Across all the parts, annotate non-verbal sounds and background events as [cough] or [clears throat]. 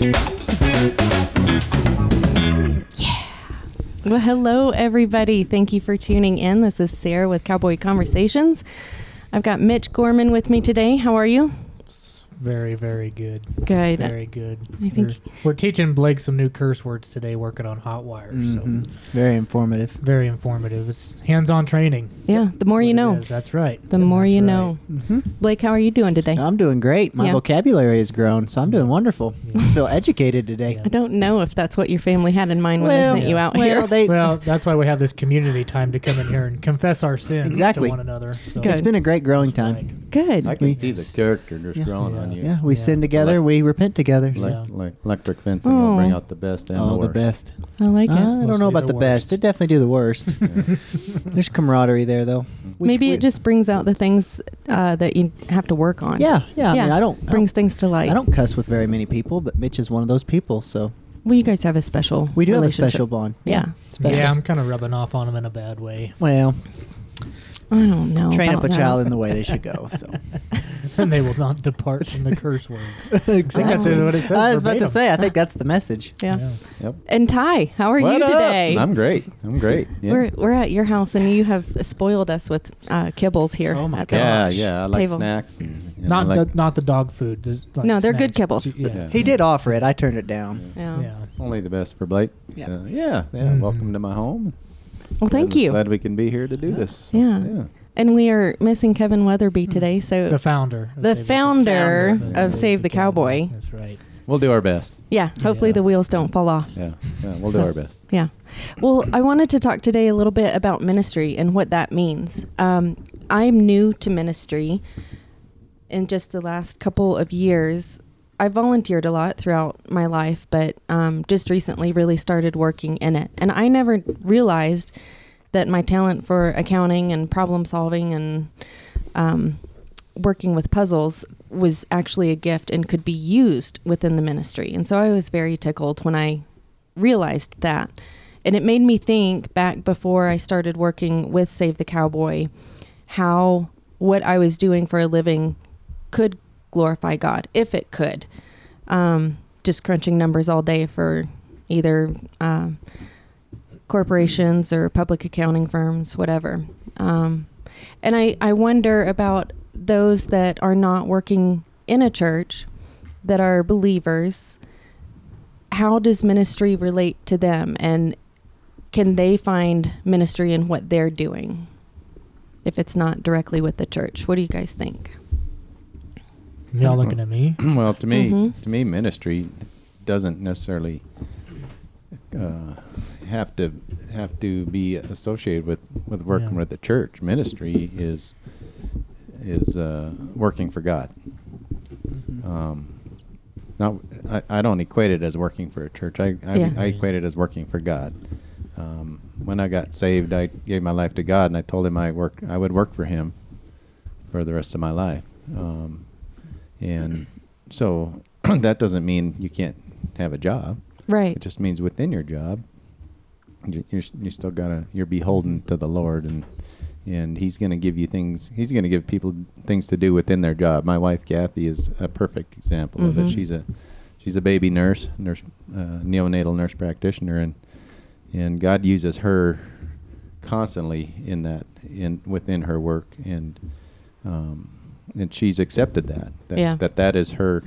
Well, hello, everybody. Thank you for tuning in. This is Sarah with Cowboy Conversations. I've got Mitch Gorman with me today. How are you? It's very, very good. Good. Very good. I think- we're, we're teaching Blake some new curse words today, working on hot wires. Mhm. So Very informative. very informative. It's hands-on training. Yeah, the more That's you know, is. That's right. the more you right. know. Mm-hmm. Blake, how are you doing today? I'm doing great. My Yeah. vocabulary has grown, so I'm doing wonderful. Yeah. I feel educated today. Yeah. I don't know if that's what your family had in mind when Well, they sent you out well, here. they, Well, that's why we have this community time to come in here and confess our sins Exactly. to one another. So it's been a great growing time. Good. I can We- see the character just Yeah. growing Yeah. On you. Yeah, we Yeah. sin together, Like- we repent together. Yeah. Like, like electric fencing will bring Oh. out the best and Oh, the the best. I like Uh, it. I don't Mostly know about the the, best. worst. It definitely do the worst. [laughs] There's camaraderie there, though. We- Maybe we- it just brings out the things uh, that you have to work on. Yeah, yeah. I mean, I don't. I brings don't, things to light. I don't cuss with very many people, but Mitch is one of those people. So Well, you guys have a special. we do have a special bond. Yeah. special. Yeah, I'm kind of rubbing off on him in a bad way. Well, I don't know. train up a that. child in the way they should go. So [laughs] and they will not depart from the curse words. [laughs] exactly. that's what it says I was about to say. I think that's the message. [laughs] Yeah. Yep. And Ty, how are What you up? today? I'm great. I'm great. Yeah. We're we're at your house and you have spoiled us with uh, kibbles here. Oh my at the yeah, gosh. yeah. I like Table. snacks. And, and Not like, the not the dog food. Like, No, they're good kibbles. Yeah. Yeah. He did offer it. I turned it down. Yeah. Yeah. only the best for Blake. Yeah. Uh, yeah. Yeah. Mhm. Welcome to my home. Well, thank Glad- you. Glad we can be here to do this. Yeah. Yeah. And we are missing Kevin Weatherby today, so The founder. of the Save founder founder of Save the Cowboy. That's right. We'll do our best. Yeah, hopefully Yeah. the wheels don't fall off. Yeah. Yeah. We'll So- do our best. Yeah. Well, I wanted to talk today a little bit about ministry and what that means. Um, I'm new to ministry. In just the last couple of years, I volunteered a lot throughout my life, but um, just recently really started working in it. And I never realized that my talent for accounting and problem solving and um, working with puzzles was actually a gift and could be used within the ministry. And so I was very tickled when I realized that. And it made me think back before I started working with Save the Cowboy how what I was doing for a living could glorify God, if it could. Um, just crunching numbers all day for either um corporations or public accounting firms, whatever. Um, and I, I wonder about those that are not working in a church, that are believers. How does ministry relate to them? And can they find ministry in what they're doing if it's not directly with the church? What do you guys think? Y'all looking at me? [clears throat] well, to me, Mhm. to me, ministry doesn't necessarily uh, have to have to be associated with with working Yeah. with the church. Ministry is is uh, working for God. Um, not, I, I don't equate it as working for a church. I I, Yeah. I equate it as working for God. Um, when I got saved, I gave my life to God, and I told Him I work I would work for Him for the rest of my life. Um, and so [clears throat] that doesn't mean you can't have a job. Right. It just means within your job, you- you're you still gotta you're beholden to the Lord, and and He's gonna give you things. He's gonna give people things to do within their job. My wife Kathy is a perfect example of Mhm. it. She's a she's a baby nurse, nurse uh, neonatal nurse practitioner, and and God uses her constantly in that in within her work, and um, and she's accepted that that Yeah. that that is her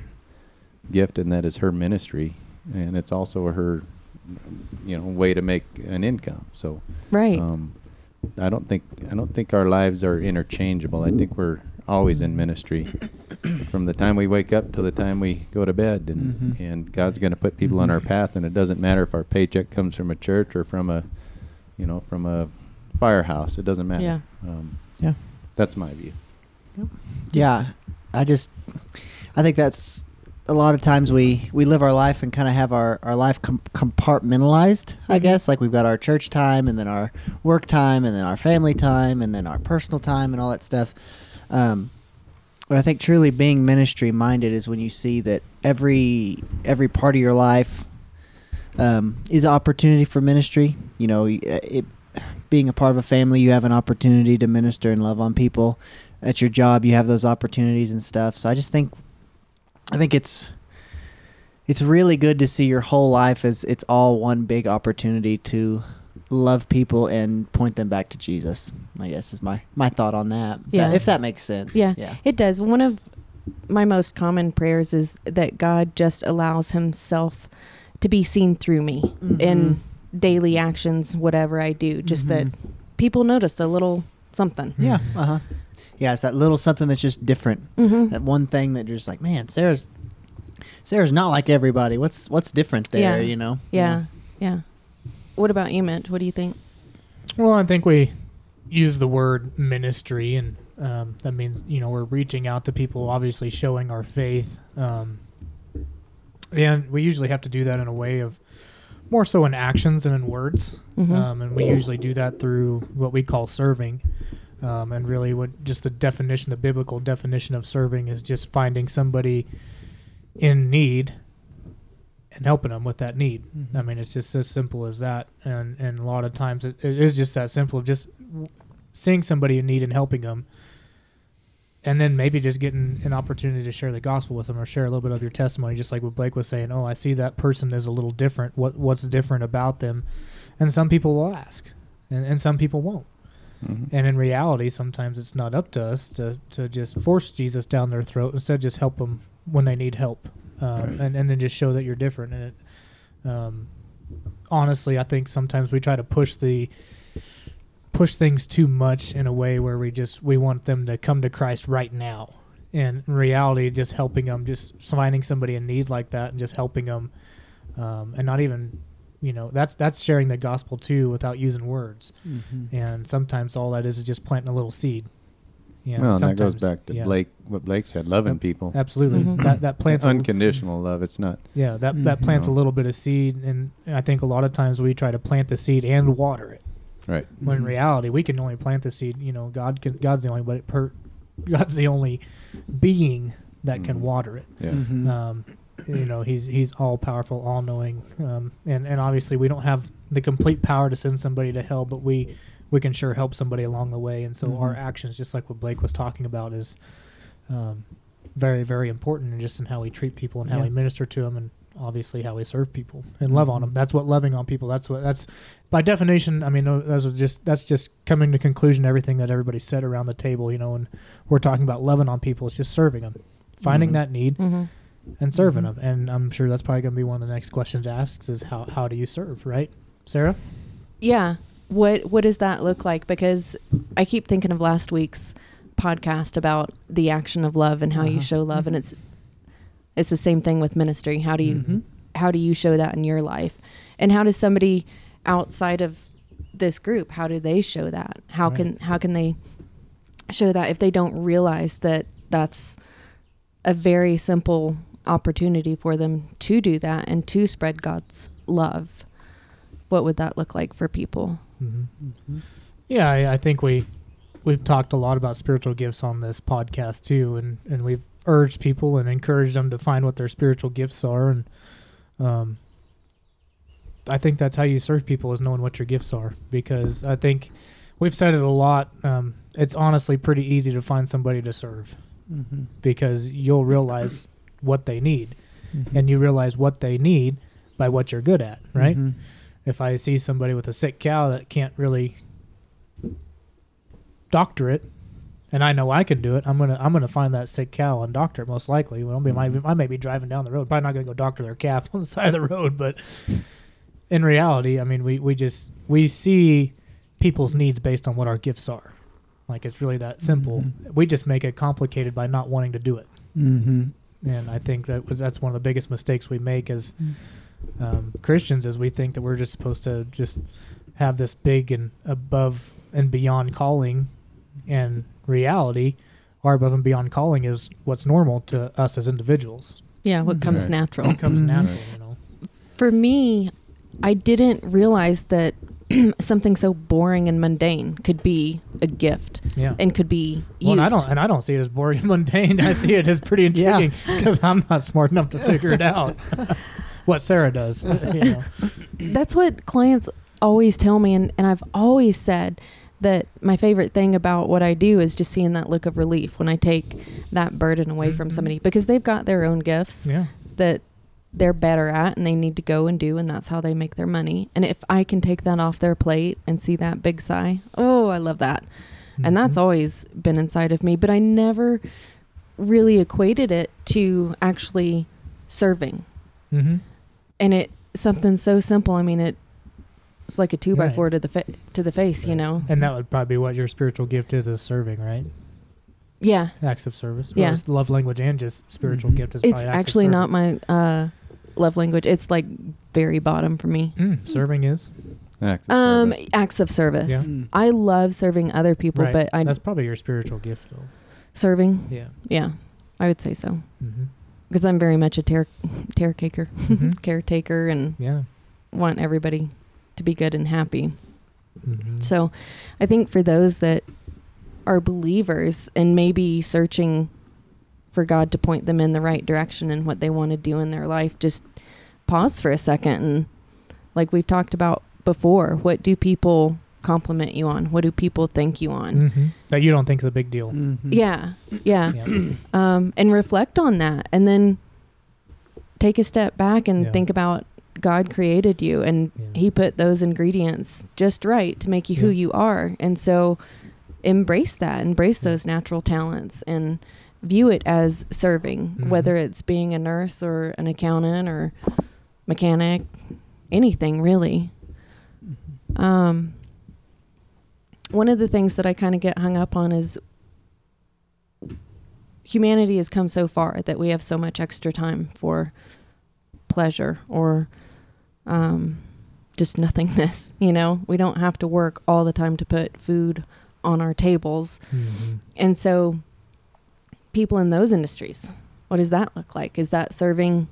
gift and that is her ministry and it's also her you know way to make an income so Right. um, i don't think i don't think our lives are interchangeable i think we're always in ministry [coughs] from the time we wake up till the time we go to bed and Mhm. and god's going to put people on our path and it doesn't matter if our paycheck comes from a church or from a you know from a firehouse it doesn't matter Yeah. um, Yeah. that's my view Yeah, I just, I think that's a lot of times we we live our life and kind of have our our life com- compartmentalized. I Mhm. guess like we've got our church time and then our work time and then our family time and then our personal time and all that stuff. Um, but I think truly being ministry minded is when you see that every every part of your life um, is an opportunity for ministry. You know, it being a part of a family, you have an opportunity to minister and love on people. At your job, you have those opportunities and stuff. So I just think, I think it's it's really good to see your whole life as it's all one big opportunity to love people and point them back to Jesus. I guess is my my thought on that. Yeah. That- if that makes sense. Yeah. Yeah. It does. One of my most common prayers is that God just allows Himself to be seen through me in daily actions, whatever I do. Just that Mhm. people noticed a little something. Yeah. Uh huh. Yeah. It's that little something that's just different. Mm-hmm. That one thing that you're just like, man, Sarah's Sarah's not like everybody. What's what's different there? Yeah. You know. Yeah. Yeah. What about you, Mint? What do you think? Well, I think we use the word ministry, and um, that means you know we're reaching out to people, obviously showing our faith, um, and we usually have to do that in a way of more so in actions than in words, Mhm. um, and we usually do that through what we call serving. Um, and really, what just the definition, the biblical definition of serving, is just finding somebody in need and helping them with that need. Mhm. I mean, it's just as simple as that. And and a lot of times it, it is just that simple of just seeing somebody in need and helping them, and then maybe just getting an opportunity to share the gospel with them or share a little bit of your testimony, just like what Blake was saying. Oh, I see that person is a little different. What what's different about them? And some people will ask, and and some people won't. Mhm. And in reality, sometimes it's not up to us to, to just force Jesus down their throat. Instead, just help them when they need help, uh, Right. and and then just show that you're different. And it, um, honestly, I think sometimes we try to push the push things too much in a way where we just we want them to come to Christ right now. And in reality, just helping them, just finding somebody in need like that, and just helping them, um, and not even, you know, that's that's sharing the gospel too without using words Mhm. and sometimes all that is is just planting a little seed. Yeah, well, and that goes back to yeah, Blake. What Blake said, loving Yep. people, Absolutely, Mhm. that that plants a- unconditional love. It's not. yeah, that that Mhm. plants a little bit of seed, and I think a lot of times we try to plant the seed and water it. Right. When in Mhm. reality, we can only plant the seed. You know, God can. God's the only, but per, God's the only being that can Mhm. water it. Yeah. Mhm. Um, you know, he's he's all powerful, all knowing, um, and and obviously we don't have the complete power to send somebody to hell, but we we can sure help somebody along the way. And so our Mhm. actions, just like what Blake was talking about, is um, very very important, and just in how we treat people and how Yeah. we minister to them, and obviously how we serve people and love on them. Mhm. That's what loving on people. That's what that's by definition. I mean, that's just that's just coming to conclusion. Everything that everybody said around the table, you know, and we're talking about loving on people. It's just serving them, finding Mhm. that need Mm-hmm. And serving Mhm. them. And I'm sure that's probably going to be one of the next questions asked is how how do you serve, right, Sarah? Yeah. What What does that look like? Because I keep thinking of last week's podcast about the action of love and how you Uh-huh. show love, and it's it's the same thing with ministry. How do you Mhm. how do you show that in your life, and how does somebody outside of this group how do they show that? How Right. can how can they show that if they don't realize that that's a very simple opportunity for them to do that and to spread God's love? What would that look like for people? Mm-hmm. Yeah, I, I think we we've talked a lot about spiritual gifts on this podcast too, and and we've urged people and encouraged them to find what their spiritual gifts are, and um, I think that's how you serve people is knowing what your gifts are, because I think we've said it a lot. Um, it's honestly pretty easy to find somebody to serve Mhm. because you'll realize what they need, Mhm. and you realize what they need by what you're good at, right? Mhm. if I see somebody with a sick cow that can't really doctor it, and I know I can do it, I'm gonna I'm gonna find that sick cow and doctor it most likely. Well, I, might, Mhm. I may be driving down the road, probably not gonna go doctor their calf [laughs] on the side of the road, but in reality, I mean, we we just we see people's needs based on what our gifts are. Like it's really that simple. Mhm. We just make it complicated by not wanting to do it. Mhm. And I think that was that's one of the biggest mistakes we make as um, Christians is we think that we're just supposed to just have this big and above and beyond calling, and reality, our above and beyond calling is what's normal to us as individuals. Yeah, what comes Right. natural. It comes Mhm. natural, you know. For me, I didn't realize that [clears throat] something so boring and mundane could be a gift Yeah. and could be used. Well, and I don't, and I don't see it as boring and mundane. [laughs] I see it as pretty Yeah. intriguing because I'm not smart enough to figure it out. [laughs] what Sarah does, you know. That's what clients always tell me, and, and I've always said that my favorite thing about what I do is just seeing that look of relief when I take that burden away from Mhm. somebody because they've got their own gifts Yeah. that they're better at and they need to go and do and that's how they make their money. And if I can take that off their plate and see that big sigh, oh, I love that. And that's Mhm. always been inside of me, but I never really equated it to actually serving. Mhm. And it something so simple. I mean, it it's like a two by four to the fa- to the face, you know. And that would probably be what your spiritual gift is, is serving, right? Yeah, Acts of service. Yeah. Love language and just spiritual Mhm. gift is it's probably acts of actually not my uh, love language. It's like very bottom for me. Mm, serving is Acts of Um, service. acts of service. Yeah. Mm. I love serving other people, right. but I That's probably your spiritual gift, though. serving. Yeah. Yeah, I would say so Mm-hmm. because I'm very much a tear caretaker, Mhm. [laughs] caretaker, and Yeah. want everybody to be good and happy. Mm-hmm. So, I think for those that are believers and maybe searching for God to point them in the right direction and what they want to do in their life, just pause for a second and, like we've talked about before, what do people compliment you on? What do people thank you on? hmm That you don't think is a big deal. Mhm. Yeah, yeah. Yeah. [clears throat] um, and reflect on that and then take a step back and Yeah. think about God created you and Yeah. he put those ingredients just right to make you who you are. And so embrace that, embrace Yeah. those natural talents and view it as serving, Mhm. whether it's being a nurse or an accountant or mechanic, anything really. Um, one of the things that I kind of get hung up on is humanity has come so far that we have so much extra time for pleasure or um, just nothingness. [laughs] You know, we don't have to work all the time to put food on our tables. Mhm. And so, people in those industries, what does that look like? Is that serving,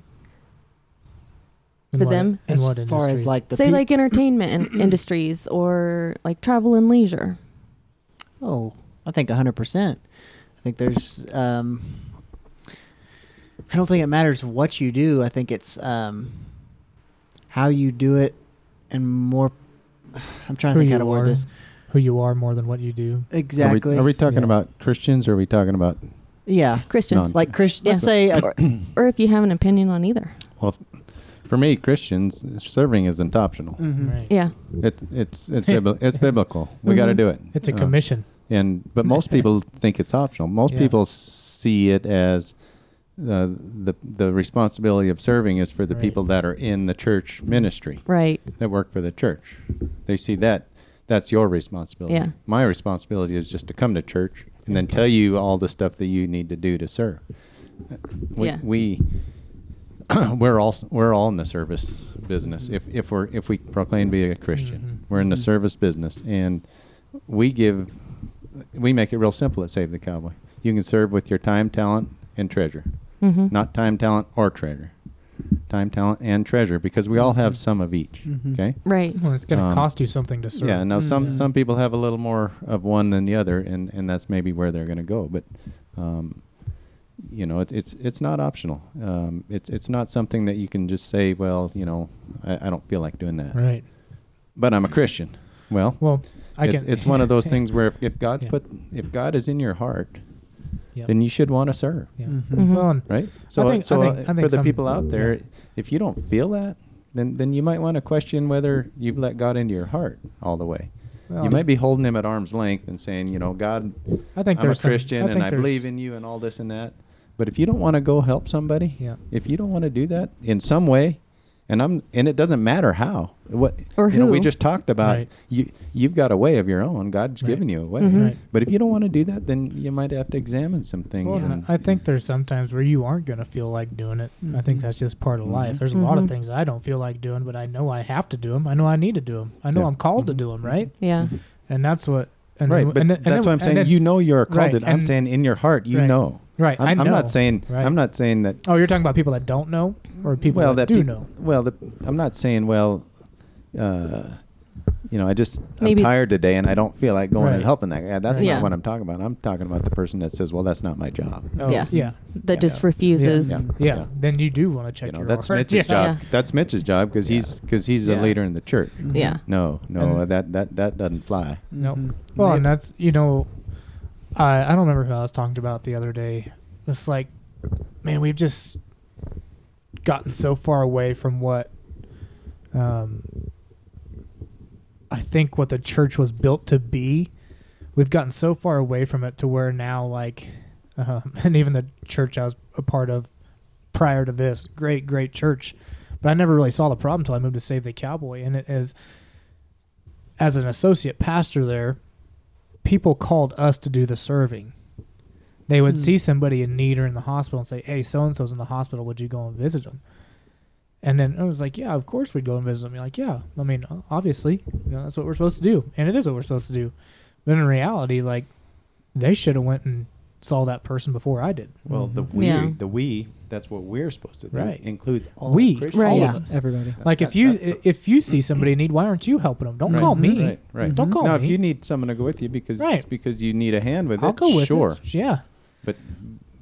In For what- them? in As what far as like the say, peop- like entertainment [clears throat] industries or like travel and leisure? Oh, I think 100%. I think there's um I don't think it matters what you do. I think it's um how you do it and more I'm trying to Who think how you to word are. this. who you are more than what you do. Exactly. Are we, are we talking Yeah. about Christians or are we talking about? Yeah. Christians. None. Like Christian, let's say a, or, or if you have an opinion on either. Well, for me, Christians, serving isn't optional. Mhm. Right. Yeah. It, it's it's bibli- it's biblical. We got to do it. It's a Uh, commission. and but most [laughs] people think it's optional. Most Yeah. people see it as uh, the the responsibility of serving is for the Right. people that are in the church ministry Right. that work for the church. They see that that's your responsibility. Yeah. My responsibility is just to come to church and then tell you all the stuff that you need to do to serve. We, Yeah. we [clears throat] we're all we're all in the service business. If if we're if we proclaim to be a Christian, Mhm. we're in the Mhm. service business, and we give we make it real simple at Save the Cowboy. You can serve with your time, talent, and treasure. Mm-hmm. Not time, talent, or treasure. Time, talent, and treasure, because we all have Mhm. some of each. Mhm. Okay. right. Well, it's going to Um, cost you something to serve. Yeah. Now some Mhm. some people have a little more of one than the other, and and that's maybe where they're going to go. But um, you know, it's it's it's not optional. Um, it's it's not something that you can just say, well, you know, I, I don't feel like doing that, Right. but I'm a Christian. Well, Well, I it's, can. it's one of those [laughs] things where if, if God's Yeah. put if God is in your heart, Yep. then you should want to serve, Yeah. Mhm. Mhm. Well, and right? So think- I so think- uh, I think for the people out there, yeah. if you don't feel that, then then you might want to question whether you've let God into your heart all the way. well, you might be holding him at arm's length and saying, you know, God, I think I'm a there's some- Christian I and I believe in you and all this and that. But if you don't want to go help somebody, Yeah. if you don't want to do that in some way, and I'm and it doesn't matter how. What Or you know, we just talked about Right. you you've got a way of your own. God's Right. given you a way. Mhm. Right. But if you don't want to do that, then you might have to examine some things. Well, and- I think there's sometimes where you aren't going to feel like doing it. I think Mhm. that's just part of Mhm. life. There's a lot of Mhm. things I don't feel like doing, but I know I have to do them. I know I need to do them. I know Yeah. I'm called to Mhm. do them, right? Yeah. And that's what. And right, then, but and then- and that's then- what I'm saying. then- you know you're called. Right, it. I'm and- saying in your heart, you Right. know. Right. I'm, I know. I'm not saying. Right. I'm not saying that. Oh, you're talking about people that don't know, or people well, that, that do peop- know. Well, the, I'm not saying. Well, uh, you know, I just Maybe- I'm tired today and I don't feel like going Right. and helping that guy. That's Right. Yeah. not what I'm talking about. I'm talking about the person that says, "Well, that's not my job." Oh, Yeah. Yeah. That Yeah. just Yeah. refuses. Yeah. Yeah. Yeah. Then you do want to check you know, your that's heart. Mitch's [laughs] Yeah. job. Yeah. That's Mitch's job because Yeah. he's because he's Yeah. a leader in the church. Yeah. No, no, And- that that that doesn't fly. No. Mhm. Well, and that's you know, I I don't remember who I was talking about the other day. It's like, man, we've just gotten so far away from what um, I think what the church was built to be. We've gotten so far away from it to where now, like, um, [laughs] and even the church I was a part of prior to this, great, great church, but I never really saw the problem until I moved to Save the Cowboy, and it is as an associate pastor there, people called us to do the serving. They would Hmm. see somebody in need or in the hospital and say, "Hey, so and so's in the hospital. Would you go and visit them?" And then I was like, "Yeah, of course we'd go and visit them." You're like, "Yeah, I mean, obviously, you know, that's what we're supposed to do, and it is what we're supposed to do." But in reality, like, they should have went and saw that person before I did. Well, the Mhm. we, Yeah. the we, that's what we're supposed to do. Right. Includes all We, Christians. Right. all yeah, of us. everybody. Like That- if you if you see somebody in need, why aren't you helping them? Don't Right. call me. Right, right. Don't call now, me. if you need someone to go with you because Right. because you need a hand with I'll it, go with sure. it. Yeah, But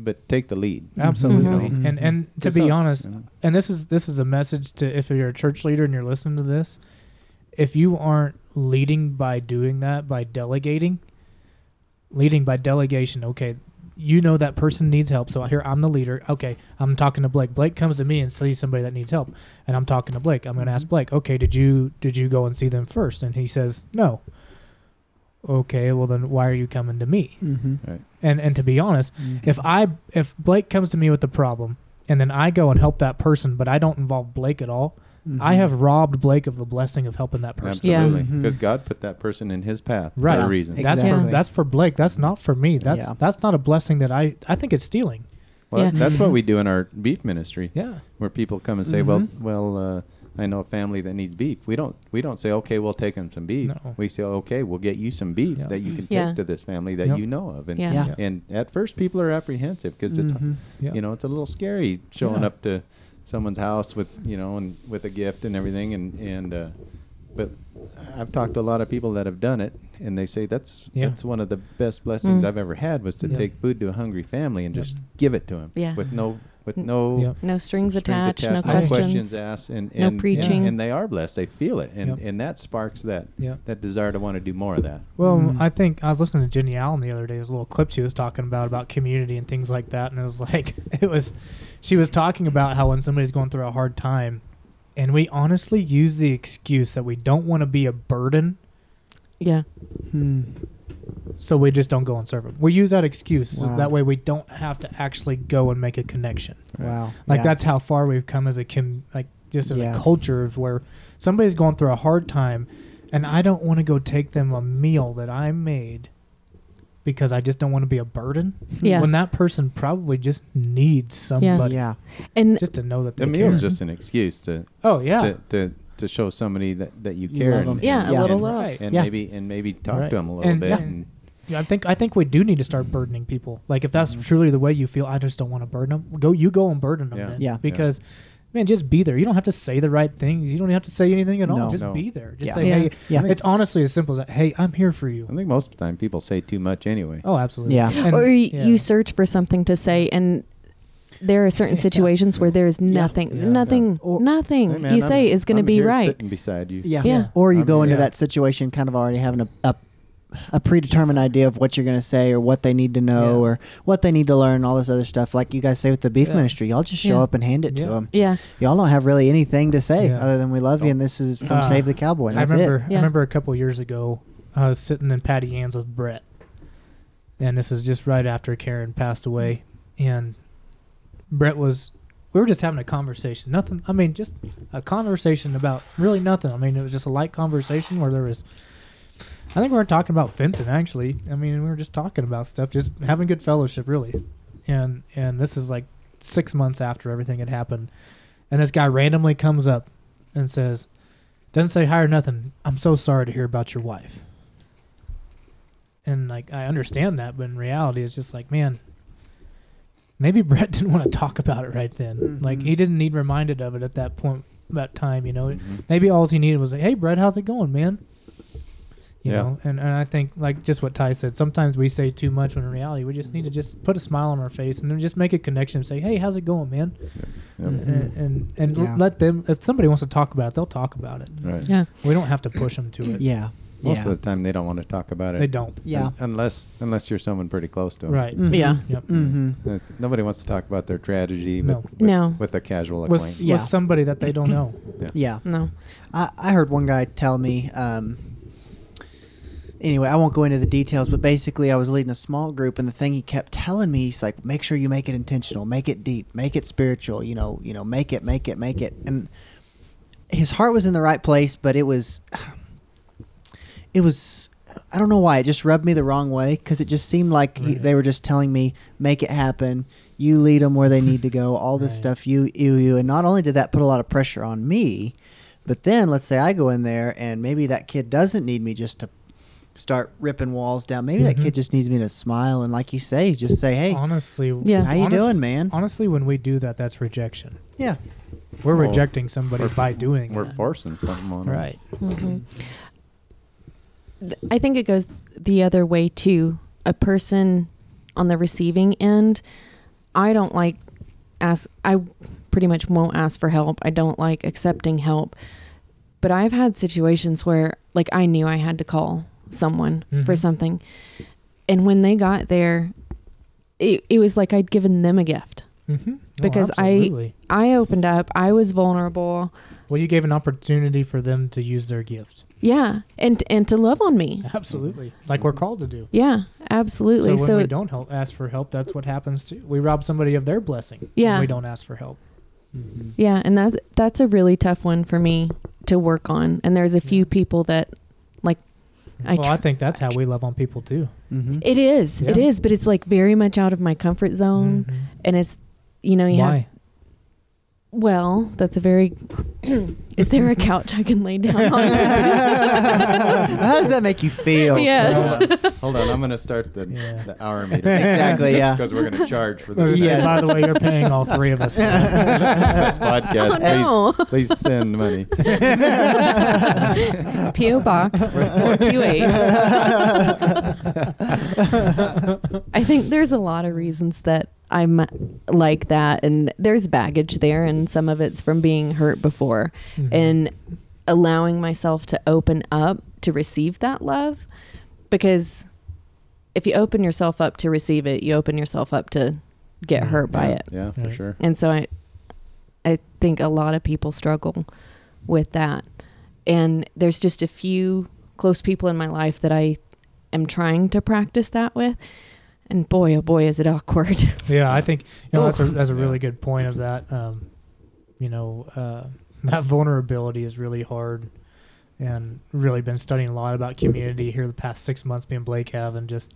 but take the lead. absolutely. Mhm. And and to Just be so- honest, you know. and this is this is a message to if you're a church leader and you're listening to this, if you aren't leading by doing that by delegating, leading by delegation, okay, you know that person needs help. So here I'm the leader. Okay, I'm talking to Blake. Blake comes to me and sees somebody that needs help, and I'm talking to Blake. I'm going to ask Blake, okay, did you did you go and see them first? And he says no. Okay, well then why are you coming to me? Mm-hmm. And and to be honest, if I if Blake comes to me with a problem and then I go and help that person, but I don't involve Blake at all, Mm-hmm. I have robbed Blake of the blessing of helping that person. Yeah. Absolutely. Mhm. Because God put that person in his path Right. for a reason. That's for that's for Blake. That's not for me. That's Yeah. that's not a blessing that I I think it's stealing. Well, Yeah. that's what we do in our beef ministry, Yeah. where people come and say, "Well, Mhm. well, uh, I know a family that needs beef." We don't we don't say, "Okay, we'll take them some beef." No. We say, "Okay, we'll get you some beef Yeah. that you can Yeah. take to this family that Yep. you know of." And Yeah. Yeah. and at first, people are apprehensive because it's Mhm. Yeah. you know it's a little scary showing Yeah. up to someone's house with you know and with a gift and everything and and uh, but I've talked to a lot of people that have done it and they say that's Yeah. that's one of the best blessings Mm. I've ever had was to Yeah. take food to a hungry family and Yeah. just give it to them Yeah. with no with N- no Yep. No strings, strings attached, no attached, questions. asked and, no preaching. and they are blessed they feel it and Yep. and that sparks that Yeah. that desire to want to do more of that Well, Mm. I think I was listening to Jennie Allen the other day. There's a little clip she was talking about about community and things like that, and it was like [laughs] it was. She was talking about how when somebody's going through a hard time, and we honestly use the excuse that we don't want to be a burden, Yeah. Hmm. so we just don't go and serve them. We use that excuse so that way we don't have to actually go and make a connection. Wow. Like Yeah. that's how far we've come as a com- like just as Yeah. a culture of where somebody's going through a hard time, and I don't want to go take them a meal that I made because I just don't want to be a burden. Yeah. When that person probably just needs somebody Yeah. And just to know that they the meal's care. just an excuse to oh yeah to, to to show somebody that that you You care love and, 'em. Yeah, and, a little and, love. Right. and Yeah. maybe and maybe talk Right. to them a little And- bit yeah. and Yeah, I think I think we do need to start burdening people. Like if that's Mhm. truly the way you feel, I just don't want to burden them. Go, you go and burden them Yeah. then. Yeah. Because, man, just be there. You don't have to say the right things. You don't have to say anything at all. Just No. be there. Just Yeah. say, Yeah. hey. Yeah. It's honestly as simple as that. Hey, I'm here for you. I think most of the time people say too much anyway. Oh, absolutely. Yeah. And- or y- yeah. you search for something to say and there are certain Yeah. situations where there is nothing Yeah. nothing Or- nothing Hey, man, you I'm- say is going to be here right sitting beside you. Yeah. Yeah. Or you I'm go here. into Yeah. that situation kind of already having a, a a predetermined idea of what you're going to say or what they need to know Yeah. or what they need to learn, all this other stuff. Like you guys say with the beef Yeah. ministry, y'all just show Yeah. up and hand it to them. yeah Y'all don't have really anything to say Yeah. other than we love you and this is from Uh, Save the Cowboy. And I remember. it. I remember a couple years ago, I was sitting in Patty Ann's with Brett, and this is just right after Karen passed away, and Brett was. We were just having a conversation. Nothing. I mean, just a conversation about really nothing. I mean, it was just a light conversation where there was. I think we weren't talking about fencing actually. I mean, we were just talking about stuff, just having good fellowship, really. And and this is like six months after everything had happened, and this guy randomly comes up and says, doesn't say hi or nothing. I'm so sorry to hear about your wife. And like I understand that, but in reality, it's just like, man, maybe [laughs] Brett didn't want to talk about it right then. Like Mhm. he didn't need reminded of it at that point, that time. You know, Mhm. maybe all he needed was like, "Hey, Brett, how's it going, man?" You Yeah. know, and, and I think like just what Ty said. Sometimes we say too much when in reality we just need to just put a smile on our face and then just make a connection. and Say, "Hey, how's it going, man?" Yep. And and, and Yeah. let them. If somebody wants to talk about it, they'll talk about it. Right. yeah We don't have to push them to it. Yeah. most Yeah. of the time they don't want to talk about it. They don't. Yeah. Un- unless unless you're someone pretty close to them. Right. Mhm. Yeah. Yep. Mhm. Uh, nobody wants to talk about their tragedy No. with, with, No. with a casual With. Yeah. with somebody that they don't know. Yeah. No. I, I heard one guy tell me. Um, anyway, I won't go into the details, but basically, I was leading a small group, and the thing he kept telling me, he's like, "Make sure you make it intentional, make it deep, make it spiritual. You know, you know, make it, make it, make it." And his heart was in the right place, but it was, [sighs] it was. I don't know why it just rubbed me the wrong way because it just seemed like he, they were just telling me, "Make it happen." You lead them where they need to go. [laughs] All this Right. stuff, you, you, you. And not only did that put a lot of pressure on me, but then let's say I go in there and maybe that kid doesn't need me just to start ripping walls down. Maybe that Mhm. kid just needs me to smile and, like you say, just say, "Hey, Honestly, Yeah. how you honest- doing, man?" Honestly, when we do that, that's rejection. Yeah, We're Well, rejecting somebody we're- by doing We're that. forcing something on 'em. Right. hmm I think it goes the other way too. A person on the receiving end, I don't like ask. I pretty much won't ask for help. I don't like accepting help. But I've had situations where, like, I knew I had to call someone for Mhm. something, and when they got there, it, it was like I'd given them a gift. Mm-hmm. Because I- I opened up. I was vulnerable. well, you gave an opportunity for them to use their gift. Yeah, and and to love on me. Absolutely, like we're called to do. Yeah, absolutely. So when So, we don't help, ask for help, that's what happens too. We rob somebody of their blessing. when Yeah. we don't ask for help. yeah, and that's that's a really tough one for me to work on. And there's a few Yeah. people that like I well, tr- I think that's how we love on people too. mm-hmm. it is. Yeah. is, but it's like very much out of my comfort zone Mhm. and it's you know, you have Why? Well, that's a very is there a couch I can lay down on? [laughs] How does that make you feel? Yes. Hold on. Hold on, I'm going to start the, Yeah. the hour meeting. Exactly, yeah. Because we're going to charge for this. gonna say, Yes. By the way, you're paying all three of us. this podcast. [laughs] Oh, no. please, please send money. [laughs] PO Box 428. I think there's a lot of reasons that I'm like that, and there's baggage there, and some of it's from being hurt before, Mhm. and allowing myself to open up to receive that love, because if you open yourself up to receive it, you open yourself up to get Mm, hurt by yeah, it, Yeah, for Right. sure. and so I, I think a lot of people struggle with that, and there's just a few close people in my life that I am trying to practice that with. And boy, oh boy, is it awkward. [laughs] Yeah, I think you know that's a that's a really Yeah. good point of that. Um, you know, uh, that vulnerability is really hard, and really been studying a lot about community here the past six months. Being Blake have and just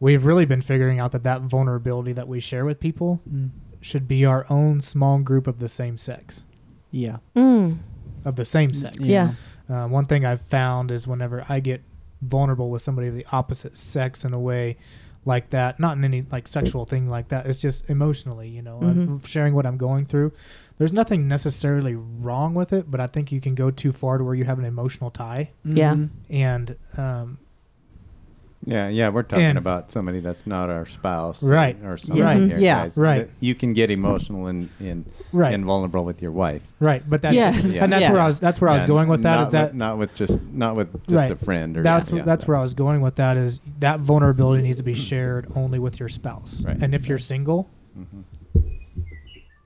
we've really been figuring out that that vulnerability that we share with people Mm. should be our own small group of the same sex. Yeah. mm, Of the same sex. Yeah. Uh, one thing I've found is whenever I get vulnerable with somebody of the opposite sex in a way like that, not in any like sexual thing like that, it's just emotionally, you know, I'm Mhm. sharing what I'm going through. There's nothing necessarily wrong with it, but I think you can go too far to where you have an emotional tie. Yeah. Mhm. And um, Yeah, yeah, we're talking And- about somebody that's not our spouse, Right. Or something Right. here, Yeah. guys. Right. You can get emotional and and, right, and vulnerable with your wife. right, but that's Yes. and that's Yes. where I was. That's where I was going with that. Is Not that with, not with just not with just Right. a friend or that's yeah, that's yeah. where I was going with that. Is that vulnerability needs to be shared only with your spouse, Right. and if you're single, Mhm.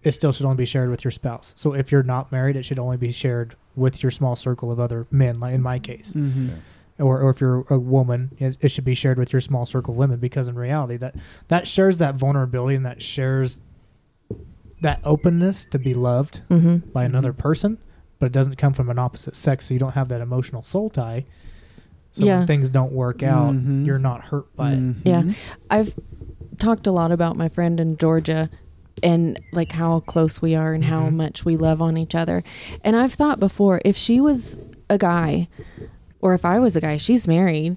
it still should only be shared with your spouse. So if you're not married, it should only be shared with your small circle of other men, like in my case. Mhm. Yeah. Or, or if you're a woman, it, it should be shared with your small circle of women because in reality, that that shares that vulnerability and that shares that openness to be loved hmm by another person, but it doesn't come from an opposite sex, so you don't have that emotional soul tie. So Yeah. when things don't work out, Mhm. you're not hurt by it. Mhm. Yeah. I've talked a lot about my friend in Georgia and like how close we are and how Mhm. much we love on each other. And I've thought before, if she was a guy or if I was a guy, she's married,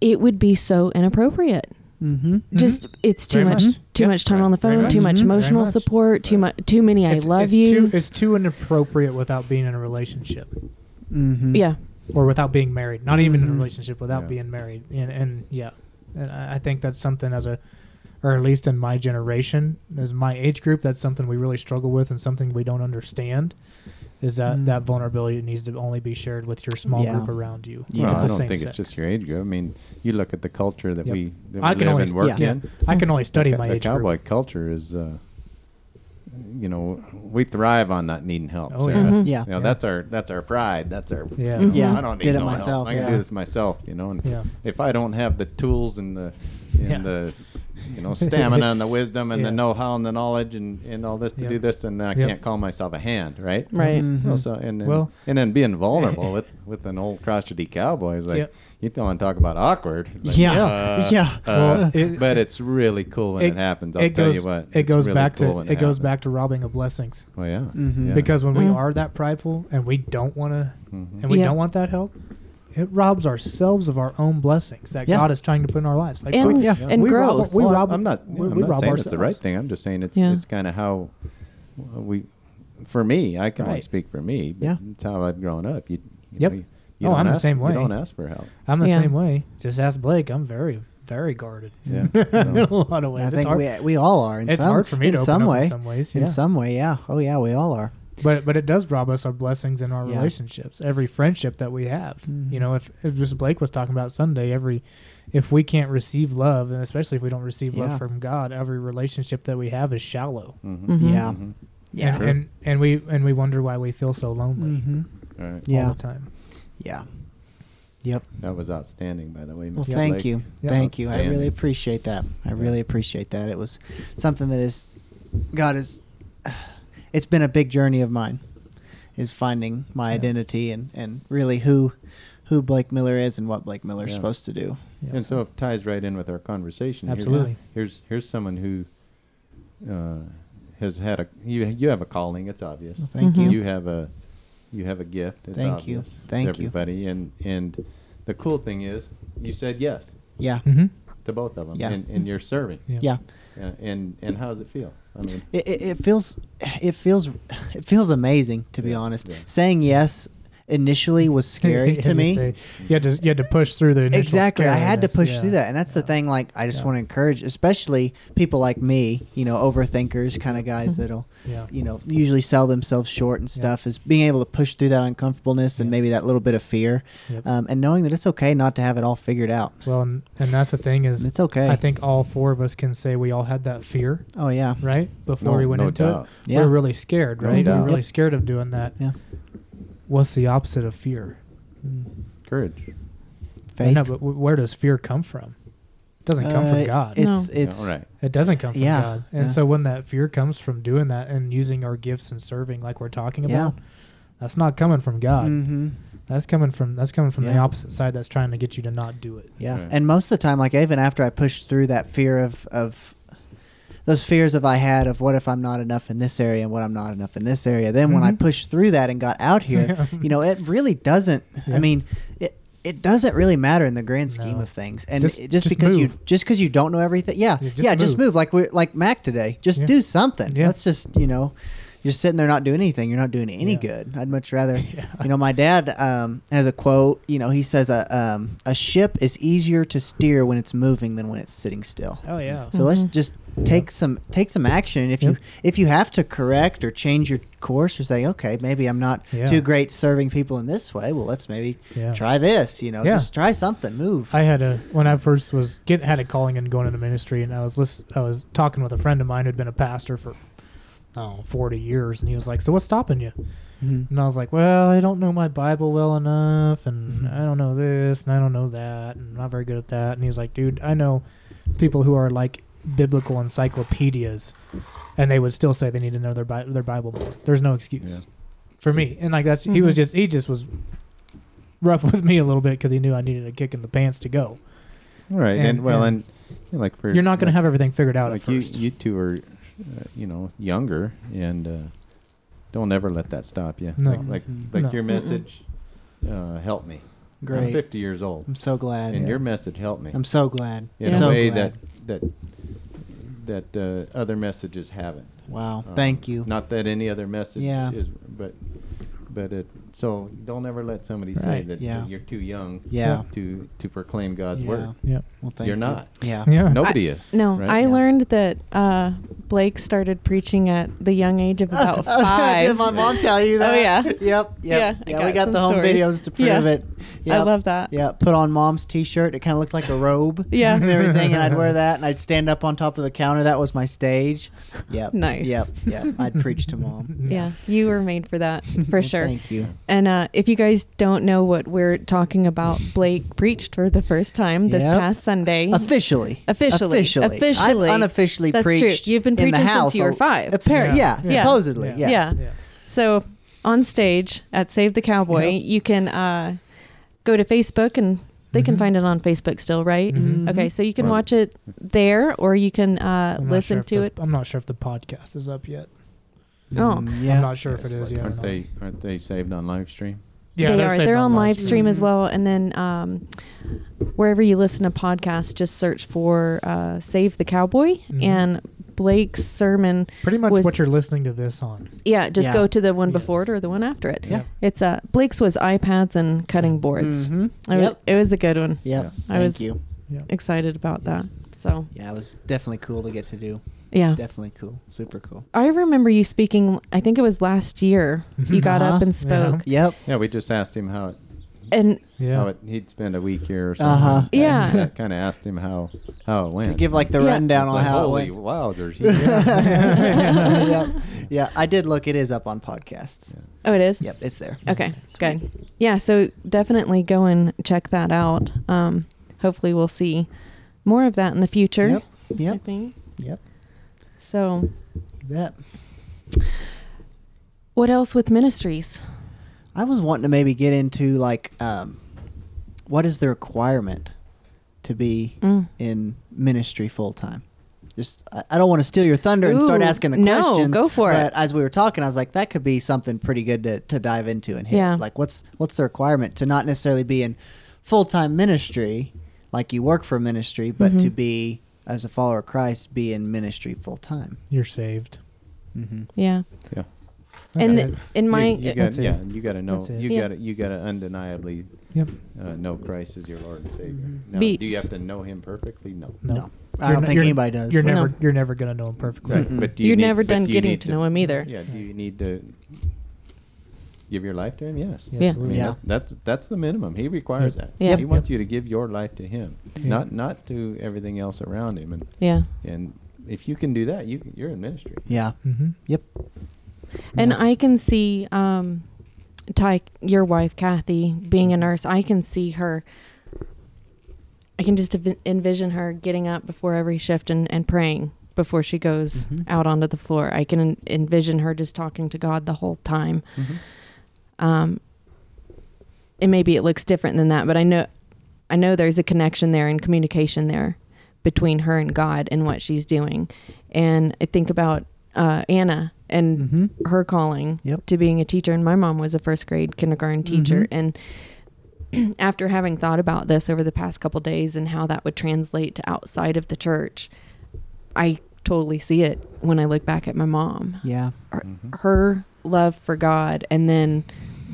it would be so inappropriate. Mhm. Mhm. Just it's too Very much, much. too Yeah. much time Right. on the Very phone, much. too much Mhm. Emotional much. support, too Right. much, too many I It's- love it's yous. Too, it's too inappropriate without being in a relationship. Mm-hmm. yeah, or without being married, not even in a Mhm. relationship without Yeah. being married, and and yeah, and I I think that's something as a or at least in my generation, as my age group, that's something we really struggle with and something we don't understand. Is that Mm. that vulnerability needs to only be shared with your small Yeah. group around you? Yeah. Well, I don't think sex. it's just your age group. I mean, you look at the culture that Yep. we that I we can live only and work yeah. in. I can only study the, my the age cowboy group. culture is, uh, you know, we thrive on not needing help. Oh, Sarah. yeah. Mhm. Yeah. You know, Yeah. that's our that's our pride. That's our Yeah. Mhm. Yeah. I don't need Did it no myself, help. I can do this myself. You know, and Yeah. if I don't have the tools and the and Yeah. the you know stamina and the [laughs] wisdom and Yeah. the know-how and the knowledge and, and all this to Yep. do this, and I Yep. can't call myself a hand, right? Right. Mhm. Well, so and then, Well- and then being vulnerable [laughs] with with an old crotchety cowboy is like Yep. you don't want to talk about awkward. Like, Yeah. uh, [laughs] Yeah. uh, Well, it- but it's really cool when it, happens. I'll it tell goes, you what. It goes really back cool to when it goes back to robbing of blessings. Oh yeah. Mhm. yeah. Because when we Mm. are that prideful and we don't want to Mhm. and we Yeah. don't want that help, it robs ourselves of our own blessings that Yeah. God is trying to put in our lives. Like And, we, Yeah. and we rob- we Well, rob- I'm not. we- I'm we not rob saying it's the right thing. I'm just saying it's Yeah. it's kind of how we. For me, I can only speak for me. But Yeah. It's how I've grown up. You, you Yep. know, you, you Oh, don't I'm the ask, same way. You don't ask for help. I'm the Yeah. same way. Just ask Blake. I'm very, very guarded. Yeah. [laughs] in a lot of ways. I It's think hard- we, we all are. In it's some, hard for me in to open some up way. in some ways. In some way, yeah. Oh yeah, we all are. But but it does rob us our blessings in our Yeah. relationships. Every friendship that we have. Mhm. You know, if if just Blake was talking about Sunday, every if we can't receive love, and especially if we don't receive Yeah. love from God, every relationship that we have is shallow. Mhm. Mhm. Yeah. Mhm. Yeah. And, and and we and we wonder why we feel so lonely hmm All right. all Yeah. the time. Yeah. Yep. That was outstanding, by the way. Well, thank Blake. you. Yeah. Thank you. I really appreciate that. I really appreciate that. It was something that is, God is, it's been a big journey of mine, is finding my Yeah. identity and, and really who, who Blake Miller is and what Blake Miller's Yeah. supposed to do. Yes. And so it ties right in with our conversation. Here. Absolutely. Here's here's someone who uh, has had a you you have a calling. It's obvious. Well, thank Mhm. you. You have a you have a gift. It's Thank you. obvious to Thank you. everybody. And and the cool thing is, you said yes Yeah. hmm to both of them, Yeah. and, and you're serving. Yeah. Yeah. Uh, and and how does it feel? I mean, It, it, feels, it feels, it feels amazing to be Yeah, honest. yeah. Saying yes initially was [laughs] scary to me. say, you had to you had to push through the initial exactly i had to push yeah. through that and that's the thing like i just Yeah. want to encourage especially people like me you know overthinkers kind of guys that'll Yeah. you know usually sell themselves short and Yeah. stuff is being able to push through that uncomfortableness and Yeah. maybe that little bit of fear Yep. um, and knowing that it's okay not to have it all figured out Well, and, and that's the thing is, it's okay I think all four of us can say we all had that fear, oh yeah right? Before No- we went no into doubt. it, Yeah. we are really scared, No right? we are really Yep. scared of doing that. yeah What's the opposite of fear? Mm. courage. faith No, but w- where does fear come from? It doesn't come Uh, from God. it's No. it's All right. it doesn't come from Yeah, God. And yeah. so when that fear comes from doing that and using our gifts and serving like we're talking Yeah. about, that's not coming from God. hmm That's coming from that's coming from the Yeah. opposite side that's trying to get you to not do it. Yeah, Right. and most of the time, like even after I pushed through that fear of of those fears of I had of what if I'm not enough in this area and what I'm not enough in this area. Then when I Mhm. pushed through that and got out here, [laughs] you know, it really doesn't. Yeah. I mean, it it doesn't really matter in the grand scheme No. of things. And Just- it- just, just because you just because you don't know everything, yeah, Yeah, yeah, just just, move. move. Like we like Mac today. Just Yeah. do something. Let's just you know. You're sitting there not doing anything. You're not doing any Yeah. good. I'd much rather [laughs] Yeah. you know, my dad um, has a quote. You know, he says a um, a ship is easier to steer when it's moving than when it's sitting still. Oh yeah. So let's Mhm. just take some take some action. If Yep. you if you have to correct or change your course or say, okay, maybe I'm not Yeah. too great serving people in this way. Well, let's maybe Yeah. try this. You know, Yeah. just try something. Move. I had a when I first was get had a calling and going into ministry, and I was list, I was talking with a friend of mine who'd been a pastor for oh 40 years, and he was like, "So what's stopping you?" Mhm. And I was like, "Well, I don't know my Bible well enough, and Mhm. I don't know this, and I don't know that, and I'm not very good at that." And he's like, "Dude, I know people who are like biblical encyclopedias, and they would still say they need to know their Bi- their Bible more. There's no excuse Yeah. for me." And like that's he was Mhm. just he just was rough [laughs] with me a little bit because he knew I needed a kick in the pants to go. All right. And, And- well, and and, you know, like for You're not going to have everything figured out like at you, first. you two are, uh, you know, younger, and uh, don't ever let that stop you. No. Like like, like No. your message uh, helped me. I'm Great. 50 years old, I'm so glad. and Yeah. your message helped me I'm so glad. in Yeah. a So way glad. that that that uh, other messages haven't. Wow. Um, Thank you. Not that any other message Yeah. is, but but it so don't ever let somebody say Right. that, that Yeah. you're too young Yeah. to to proclaim God's Yeah. word. Yep. Well, thank You're you. not. Yeah. Yeah. Nobody is. No, right? I Yeah. learned that uh, Blake started preaching at the young age of about five. [laughs] Did my mom tell you that? Oh, that? yeah. Yep. Yep. Yeah, Yeah. I we got got some the home stories. videos to prove Yeah. it. I love that. Yeah, put on mom's t-shirt. It kind of looked like a robe. [laughs] Yeah. and everything, and I'd wear that, and I'd stand up on top of the counter. That was my stage. Yep. [laughs] Nice. Yep. Yep. I'd preach to mom. Yeah, you were made for that for Well, sure. Thank you. And uh, if you guys don't know what we're talking about, Blake preached for the first time this Yep. past Sunday. Officially. Officially. Officially. Officially. I've unofficially That's true. preached. You've been in the preaching since house you were a- five. Appar- Yeah. yeah. Yeah. Supposedly. Yeah. Yeah. Yeah. Yeah. So on stage at Save the Cowboy, Yep. you can uh, go to Facebook and they can Mhm. find it on Facebook still, right? Mhm. Okay, so you can Right. watch it there, or you can uh, I'm not listen sure if to the- it. I'm not sure if the podcast is up yet. Oh. Mm, yeah. I'm not sure if it It's is like- yet. or Aren't not. they aren't they saved on live stream? Yeah, they are. saved They're on live stream. stream as well, and then um, wherever you listen to podcasts, just search for uh, "Save the Cowboy" Mhm. and Blake's sermon. Pretty much was- what you're listening to this on. Yeah, just Yeah. go to the one Yes. before it or the one after it. Yeah. It's uh, Blake's was iPads and cutting boards. Mhm. It, wa- Yep. it was a good one. Yep. I Thank was- you. Yeah. Excited about that. So Yeah, it was definitely cool to get to do. Yeah. Definitely cool. Super cool. I remember you speaking. I think it was last year. You got Uh-huh. up and spoke, Yep. Yeah, we just asked him how it, and Yeah. how it, he'd spend a week here or something. Uh-huh. Yeah. kind of asked him how how it went. To give like the Yeah. rundown It's on like, how holy it went. wowzers! [laughs] he- yeah. yeah, I did look. It is up on podcasts. oh, it is. Yep, it's there. Okay, good. Yeah, so definitely go and check that out. Um, hopefully, we'll see more of that in the future. Yep. I Yep. think. Yep. So, You bet. what else with ministries? I was wanting to maybe get into like, um, what is the requirement to be Mm. in ministry full time? Just, I, I don't want to steal your thunder and start asking the no, questions. go for it. But as we were talking, I was like, that could be something pretty good to, to dive into and hit. Yeah. Like, what's what's the requirement to not necessarily be in full time ministry, like you work for ministry, but to Mhm. be as a follower of Christ, be in ministry full time. You're saved. Mm-hmm. Yeah, yeah. and That's in my you, you got That's it. yeah, you got to know you Yeah. got to you got to undeniably Yep. uh, know Christ as your Lord and Savior. Mhm. Now, Be- do you have to know Him perfectly? No. No. No, I You're don't n- think anybody does. You're No. never you're never gonna know him perfectly. Right. Mm-mm. But do you You're need- never done do you getting need to know him either. Yeah. Do you need to give your life to Him? Yes. Yeah, Yeah. I absolutely. mean, Yeah. that, that's that's the minimum. He requires Yep. that. Yeah. He wants you to give your life to Him, Yeah. not not to everything else around Him. And yeah, and if you can do that, you you're in ministry. yeah. Mm-hmm. Yep. and Yeah. I can see um, Ty, your wife Kathy, being a nurse. I can see her. I can just envi- envision her getting up before every shift and, and praying before she goes Mhm. out onto the floor. I can envision her just talking to God the whole time. Um, and maybe it looks different than that, but I know, I know there's a connection there and communication there between her and God and what she's doing. And I think about uh, Anna and Mhm. her calling Yep. to being a teacher. And my mom was a first grade kindergarten teacher. Mhm. And [clears throat] after having thought about this over the past couple days and how that would translate to outside of the church, I totally see it when I look back at my mom Yeah. her, Mhm. her love for God and then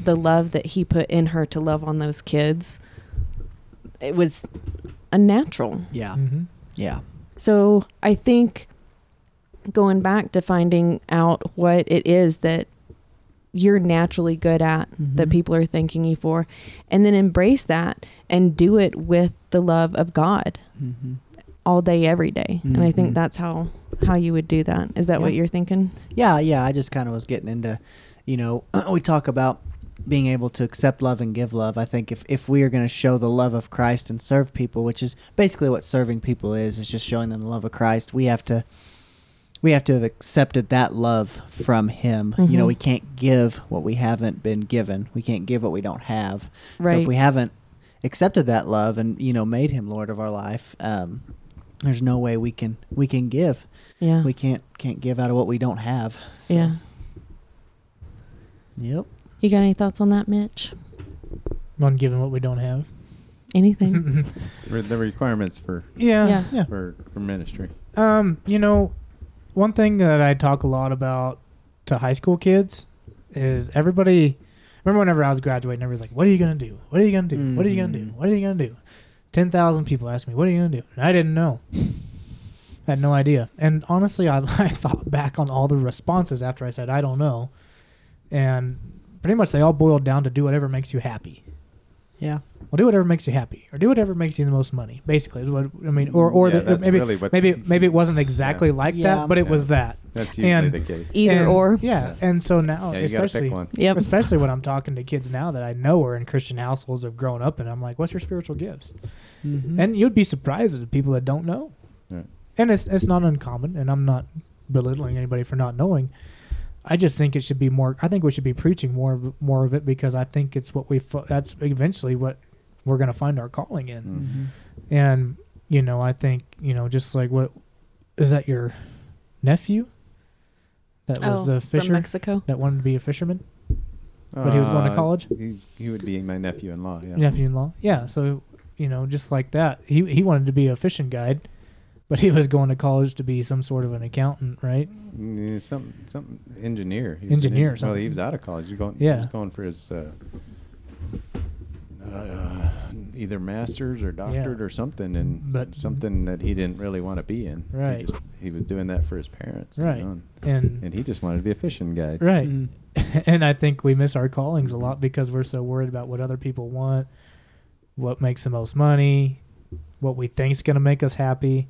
the love that he put in her to love on those kids it was unnatural Yeah. Mm-hmm. Yeah. so i think going back to finding out what it is that you're naturally good at that Mhm. people are thanking you for and then embrace that and do it with the love of god Mm-hmm. all day every day. and i think Mhm. that's how how you would do that is that what you're thinking Yeah, yeah. I just kind of was getting into, you know, [clears throat] we talk about being able to accept love and give love. I think if, if we are going to show the love of Christ and serve people, which is basically what serving people is, is just showing them the love of Christ, we have to we have to have accepted that love from him. You know, Mhm. we can't give what we haven't been given. We can't give what we don't have. So if we haven't accepted that love and, you know, made him Lord of our life, um, there's no way we can we can give. Yeah We can't can't give out of what we don't have. So. yeah Yep. you got any thoughts on that mitch On giving what we don't have. anything [laughs] The requirements for yeah. Yeah. Yeah. for, for ministry. Um, you know, one thing that I talk a lot about to high school kids is everybody Remember whenever I was graduating, everybody's like, "What are you gonna do? What are you gonna do? What are you gonna do? Mhm. What are you gonna do?" Ten thousand people asked me, "What are you gonna do?" And I didn't know. I had no idea. And honestly, I, [laughs] I thought back on all the responses after I said I don't know, and pretty much they all boiled down to do whatever makes you happy. Yeah. Well, do whatever makes you happy, or do whatever makes you the most money. Basically, is what I mean. Or, or Yeah, the, that's maybe really what- maybe [laughs] maybe it wasn't exactly like Yeah. that, but it Yeah. was that. That's usually And- the case. Either And- or. Yeah, and so now, yeah, especially. Yep. especially when I'm [laughs] talking to kids now that I know are in Christian households have grown up and I'm like, "What's your spiritual gifts?" Mhm. And you'd be surprised at the people that don't know. Right. And it's it's not uncommon, and I'm not belittling anybody for not knowing. I just think it should be more. I think we should be preaching more of, more of it because I think it's what we. fo- That's eventually what we're going to find our calling in. Mm. Mhm. And you know, I think you know, just like what is that your nephew? That was oh, the from fisher Mexico. that wanted to be a fisherman, but he was going to Uh, college. He's, he would be my nephew-in-law. Yeah. nephew-in-law. Yeah, so you know, just like that, he he wanted to be a fishing guide, but he was going to college to be some sort of an accountant, right? Mm, Some some engineer. He was Engineer or Well, something. he was out of college. He was going. Yeah. He was going for his uh, uh, either master's or doctorate or something, and But- something that he didn't really want to be in. Right. He, just, he was doing that for his parents. you Right. know, And and he just wanted to be a fishing guide. right, Mhm. [laughs] and I think we miss our callings a lot because we're so worried about what other people want, what makes the most money, what we think's going to make us happy.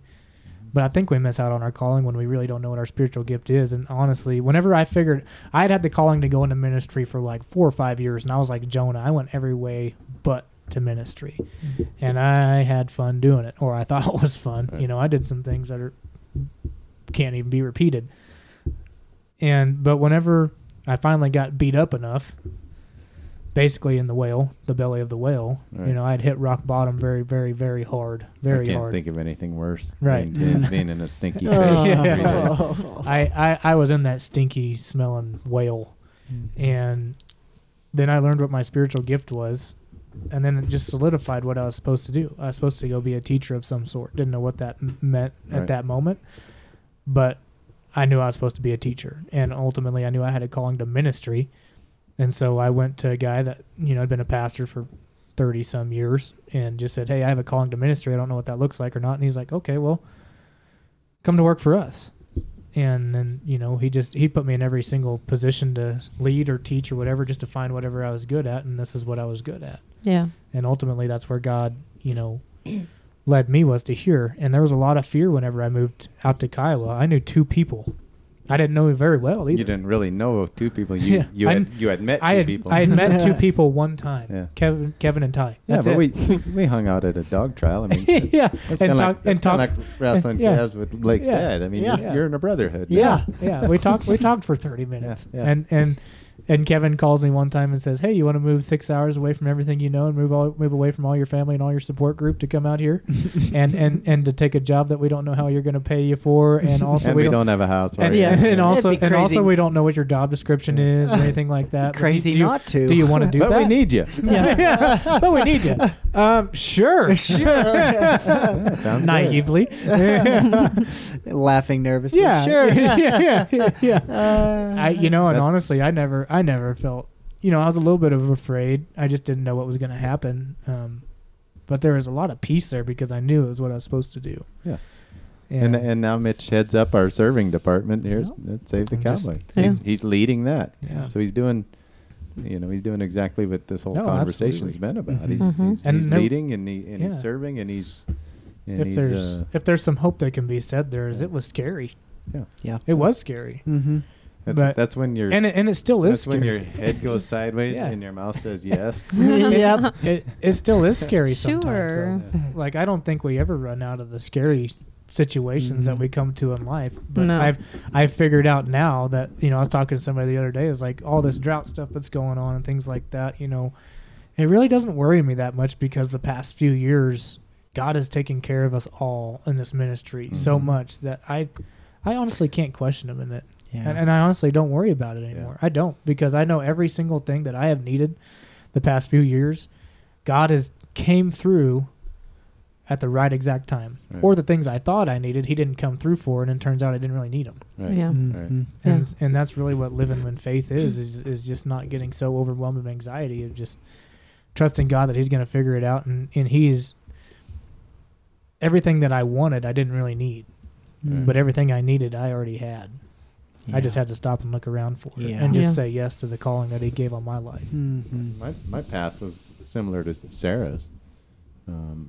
But I think we miss out on our calling when we really don't know what our spiritual gift is. And honestly, whenever I figured I'd had the calling to go into ministry for like four or five years, and I was like Jonah, I went every way but to ministry, mm-hmm. and I had fun doing it, or I [laughs] thought it was fun. Right. You know, I did some things that are can't even be repeated. And but whenever I finally got beat up enough, basically in the whale, the belly of the whale, Right. you know, I'd hit rock bottom very, very, very hard, I very can't hard. think of anything worse. Right. Being, being, [laughs] being in a stinky oh. fish. Oh. Yeah. [laughs] I, I, I was in that stinky smelling whale, mm. and then I learned what my spiritual gift was, and then it just solidified what I was supposed to do. I was supposed to go be a teacher of some sort. Didn't know what that m- meant at Right. that moment, but I knew I was supposed to be a teacher, and ultimately I knew I had a calling to ministry, and so I went to a guy that you know had been a pastor for thirty some years, and just said, "Hey, I have a calling to ministry. I don't know what that looks like or not." And he's like, "Okay, well, come to work for us." and then you know he just he put me in every single position to lead or teach or whatever just to find whatever I was good at and this is what I was good at Yeah. and ultimately that's where God you know [clears throat] led me was to here and there was a lot of fear whenever I moved out to Kiowa I knew two people I didn't know him very well either You didn't really know two people. You Yeah, you had you had met two I had people. I had met two [laughs] people one time Yeah. Kevin Kevin and Ty Yeah, but it. we we hung out at a dog trial. I mean, [laughs] yeah that's and talk like, and that's talk like wrestling yeah. with Blake's Yeah. dad. I mean, Yeah. you're, you're in a brotherhood. Yeah. yeah, we talked. We talked for thirty minutes, [laughs] yeah. and and and Kevin calls me one time and says, "Hey, you want to move six hours away from everything you know and move all move away from all your family and all your support group to come out here, [laughs] and and and to take a job that we don't know how you're going to pay you for, and [laughs] also and we, we don't." don't have a house. and, right? Yeah. and also and also we don't know what your job description is or [laughs] anything like that. But do- Crazy do you, not to. Do you want to do but that? But we need you. yeah. but we need you. Um, sure. Sure. Sounds. Naively. Laughing nervously. yeah. Sure. yeah. Yeah. Yeah. yeah. Uh, I, you know, and honestly, I never, I never felt, you know, I was a little bit of afraid. I just didn't know what was going to happen. Um, but there was a lot of peace there because I knew it was what I was supposed to do. Yeah. And, And and now Mitch heads up our serving department here Yeah. at Save the I'm just- Cowboy. Yeah. He's, he's leading that. yeah. So he's doing, you know, he's doing exactly what this whole No, conversation's absolutely. been about. He's, Mhm. Mhm. he's, And he's there- leading and, he, and Yeah. he's serving and he's and if he's there's uh, if there's some hope that can be said, there is. It was scary. yeah. yeah. It was scary, Mm-hmm. That's, but- that's when your and it, and it still is that's when your head goes [laughs] sideways Yeah. and your mouth says [laughs] yes. [laughs] yep. it, it still is scary sometimes. Sure. so, Like I don't think we ever run out of the scary situations that Mhm. we come to in life. But No. I've I've figured out now that you know I was talking to somebody the other day is like all this drought stuff that's going on and things like that. You know, it really doesn't worry me that much because the past few years God has taken care of us all in this ministry so Mhm. much that I I honestly can't question Him in it. Yeah. And, and I honestly don't worry about it anymore. I don't because I know every single thing that I have needed the past few years, God has came through at the right exact time, Right. or the things I thought I needed, he didn't come through for, and it turns out I didn't really need them. Right. Yeah. Right. Mhm. And and that's really what living in faith is [laughs] is is just not getting so overwhelmed with anxiety of just trusting God that He's going to figure it out, and and He's everything that I wanted, I didn't really need, but everything I needed, I already had. I just had to stop and look around for it, Yeah. and just Yeah. say yes to the calling that He gave on my life. Mhm. My my path was similar to Sarah's. Um,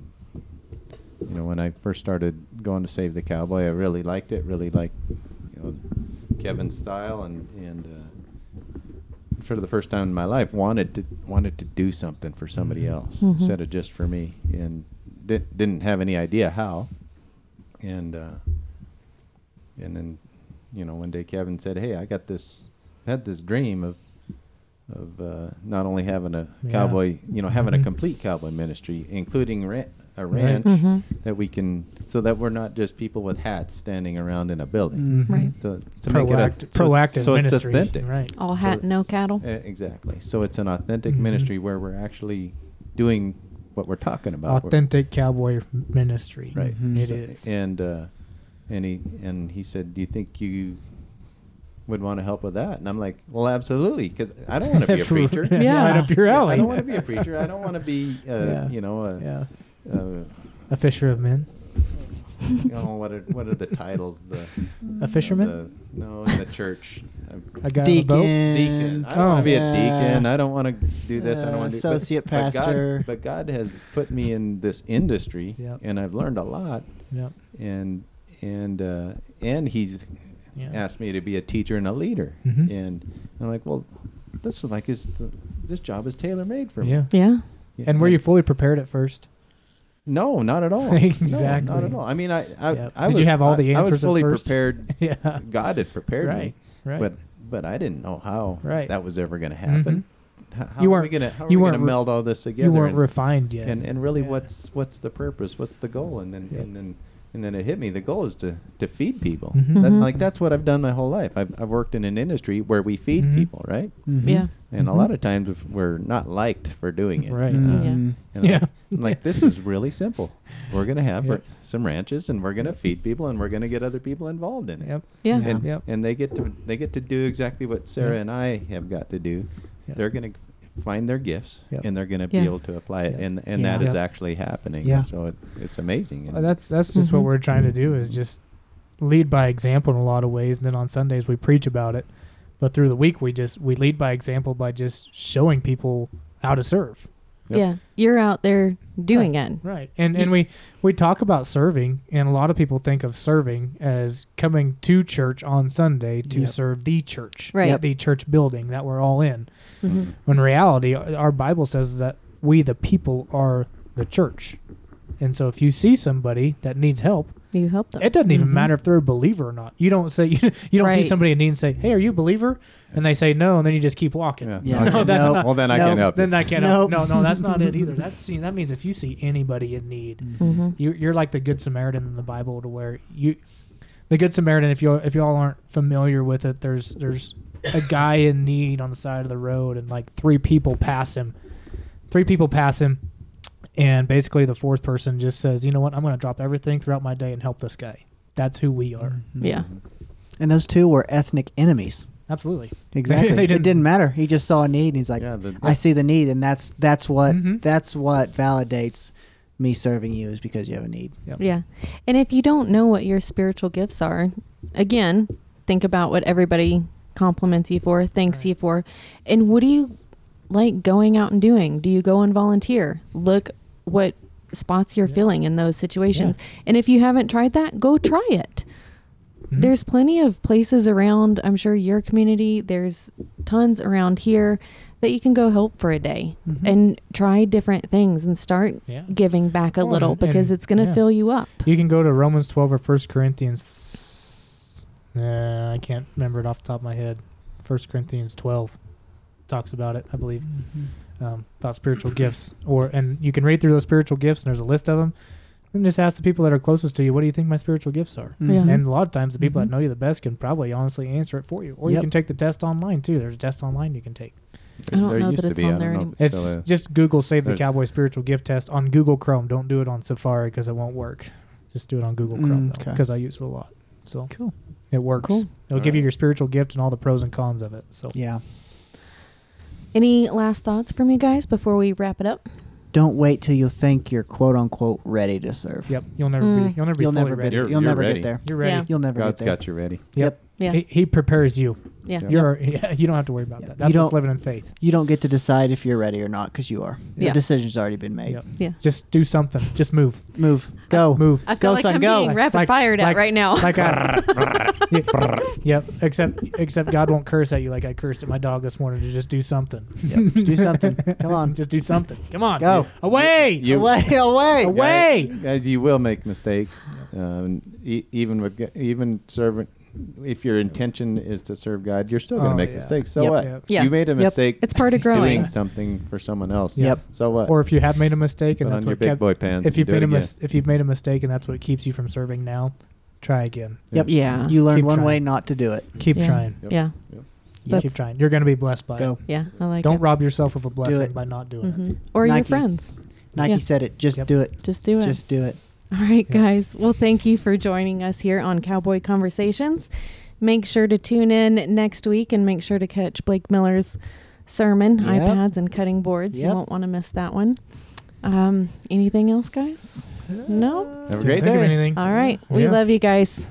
you know, when I first started going to Save the Cowboy, I really liked it. Really liked, you know, Kevin's style, and and uh, for the first time in my life, wanted to wanted to do something for somebody Mhm. else Mhm. instead of just for me, and di- didn't have any idea how. And uh, and then, you know, one day Kevin said, "Hey, I got this, had this dream of." Of uh, not only having a Yeah. cowboy, you know, having Mhm. a complete cowboy ministry, including ran- a Right. ranch Mhm. that we can, so that we're not just people with hats standing around in a building. Mhm. Right. So to Proact- make it a, so proactive so it's ministry, authentic, right? All hat, it- no cattle. Eh, exactly. So it's an authentic Mhm. ministry where we're actually doing what we're talking about. We're- Authentic cowboy ministry, Right. It So- is. And uh, and he and he said, "Do you think you would want to help with that?" And I'm like, "Well, absolutely, because I don't want to be a preacher. [laughs] yeah, Yeah. right up your alley. I don't want to be a preacher. I don't want to be, uh, [laughs] Yeah. you know, a, yeah, uh, a fisher of men, you [laughs] know, what are what are the titles? The a fisherman, The, no, in the church. I- a guy on a boat. Deacon. deacon. I don't Oh. want to be a deacon. I don't want to do this. I don't Uh, want to associate but, but pastor. God, but God has put me in this industry, Yep. and I've learned a lot. Yep. And and uh, and He's Yeah. asked me to be a teacher and a leader. Mhm. And I'm like, well, this is like is the, this job is tailor made for me. Yeah. Yeah. And were you fully prepared at first? No, not at all. exactly. [laughs] No, Exactly. not at all. I mean, I, I, Yep. I Did was, you have all I- the I answers was at fully first? prepared. [laughs] yeah. God had prepared me. Right. Right. But but I didn't know how Right. that was ever going to happen. H- How, You are we weren't- gonna how are you we weren't gonna re- meld all this together? you weren't and, refined yet. and and really, Yeah. what's what's the purpose? What's the goal? And then Yep. and then and then it hit me. The goal is to to feed people. Mhm. That, Mhm. like that's what I've done my whole life. I've I've worked in an industry where we feed Mhm. people, right? Mhm. Yeah. And a Mhm. lot of times we're not liked for doing it. Right. Uh, Mhm. and Yeah. I'm- I'm like this is really simple. We're gonna have Yeah. r- some ranches, and we're gonna feed people, and we're gonna get other people involved in it. Yep. Yeah. Yeah. And, Yep. and they get to they get to do exactly what Sarah Yeah. and I have got to do. Yeah. They're gonna find their gifts, Yep. and they're gonna Yeah. be able to apply it, Yeah. and and Yeah. that is Yep. actually happening. Yeah. And so it, it's amazing. And that's that's just what Mhm. we're trying to do is just lead by example in a lot of ways and then on sundays we preach about it but through the week we just we lead by example by just showing people how to serve Yep. Yeah. You're out there doing it. right and Ye- and we we talk about serving and a lot of people think of serving as coming to church on sunday to Yep. serve the church Right. Yep. the church building that we're all in hmm when in reality our our bible says that we the people are the church and so if you see somebody that needs help You help them. It doesn't even Mhm. matter if they're a believer or not. You don't say you, [laughs] you don't see somebody in need and say, "Hey, are you a believer?" And they say no, and then you just keep walking. Yeah. Yeah. No, that's Nope. not. well, then I Nope. can't help. Then. I can't. Nope. No, no, that's not it [laughs] either. That's see, that means if you see anybody in need, hmm you, you're like the Good Samaritan in the Bible, to where you, the Good Samaritan. If you if you all aren't familiar with it, there's there's a guy in need on the side of the road, and like three people pass him. Three people pass him, and basically the fourth person just says, "You know what? I'm going to drop everything throughout my day and help this guy." That's who we are. Mhm. Yeah. And those two were ethnic enemies. Absolutely. [laughs] Exactly. They it didn't- didn't matter. He just saw a need, and he's like, yeah, the, "I see the need, and that's that's what Mhm. that's what validates me serving you is because you have a need." Yeah. And if you don't know what your spiritual gifts are, again, think about what everybody compliments you for, thanks Right. you for. And what do you like going out and doing? Do you go and volunteer? Look what spots you're Yeah. filling in those situations. And if you haven't tried that, go try it. Mhm. There's plenty of places around, I'm sure your community, there's tons around here that you can go help for a day Mm-hmm. Mhm. and try different things and start yeah. giving back a Oh, little and- because and- it's going to yeah. fill you up. You can go to Romans 12 or 1 Corinthians. Uh, I can't remember it off the top of my head. 1 Corinthians 12 talks about it, I believe, um, about spiritual gifts. Or and you can read through those spiritual gifts, and there's a list of them. Then just ask the people that are closest to you, what do you think my spiritual gifts are? Mm-hmm. Yeah. And a lot of times, the people Mhm. that know you the best can probably honestly answer it for you. Or you can take the test online too. There's a test online you can take. I don't There know used that to it's be. On there anymore. It's still is. just Google Save the Cowboy Spiritual Gift Test on Google Chrome. Don't do it on Safari because it won't work. Just do it on Google Chrome Mm, because I use it a lot. So Cool. it works. Cool. It'll give you your spiritual gift and all the pros and cons of it. So Yeah. Any last thoughts from you guys before we wrap it up? Don't wait till you think you're quote unquote ready to serve. yep, you'll never Mm. be. You'll never be You'll fully never ready. get. You're- You'll you're never ready. get there. You're ready. Yeah. You'll never God's get there. God's got you ready. Yep. Yeah. He, he prepares you. Yeah. You're [laughs] yeah, you don't have to worry about Yep. that. You That's what's living in faith. You don't get to decide if you're ready or not because you are. Yeah. The decision's already been made. Yep. Yeah. Just do something. Just move. Move. Go. [laughs] Move. I feel Go, like son, I'm go. being rapid Like- fired at right now. Like I, [laughs] Yeah, yep. Except except God won't curse at you like I cursed at my dog this morning to just do something. Yep, just do something. Come on. just do something. Come on. Go. Away. You- away, away. Away. Guys, guys, you will make mistakes. Um, e- even with even serving, if your intention is to serve God, you're still going to Oh, make yeah. mistakes. So Yep. what? Yep. Yeah. You made a mistake. It's part of growing. Doing something for someone else. Yep. So what? Or if you have made a mistake and Put that's on your what big kept, boy pants. if you've and made a mis- if you've made a mistake and that's what keeps you from serving now, try again. Yep. yeah. You learn Keep one trying. way not to do it. Keep yeah. trying. Yep. Yeah. Yep. You keep trying. You're going to be blessed by Go. it. Yeah. I like Don't it. rob yourself of a blessing by not doing it. hmm Or your friends. Nike Yeah. said it. Just do it. Just do it. Just do it. All right, Yeah. guys. Well, thank you for joining us here on Cowboy Conversations. Make sure to tune in next week and make sure to catch Blake Miller's sermon, Yep. iPads and cutting boards. You won't want to miss that one. Um, anything else, guys? No? Have a Can't great think of day. anything. All right. We love you guys.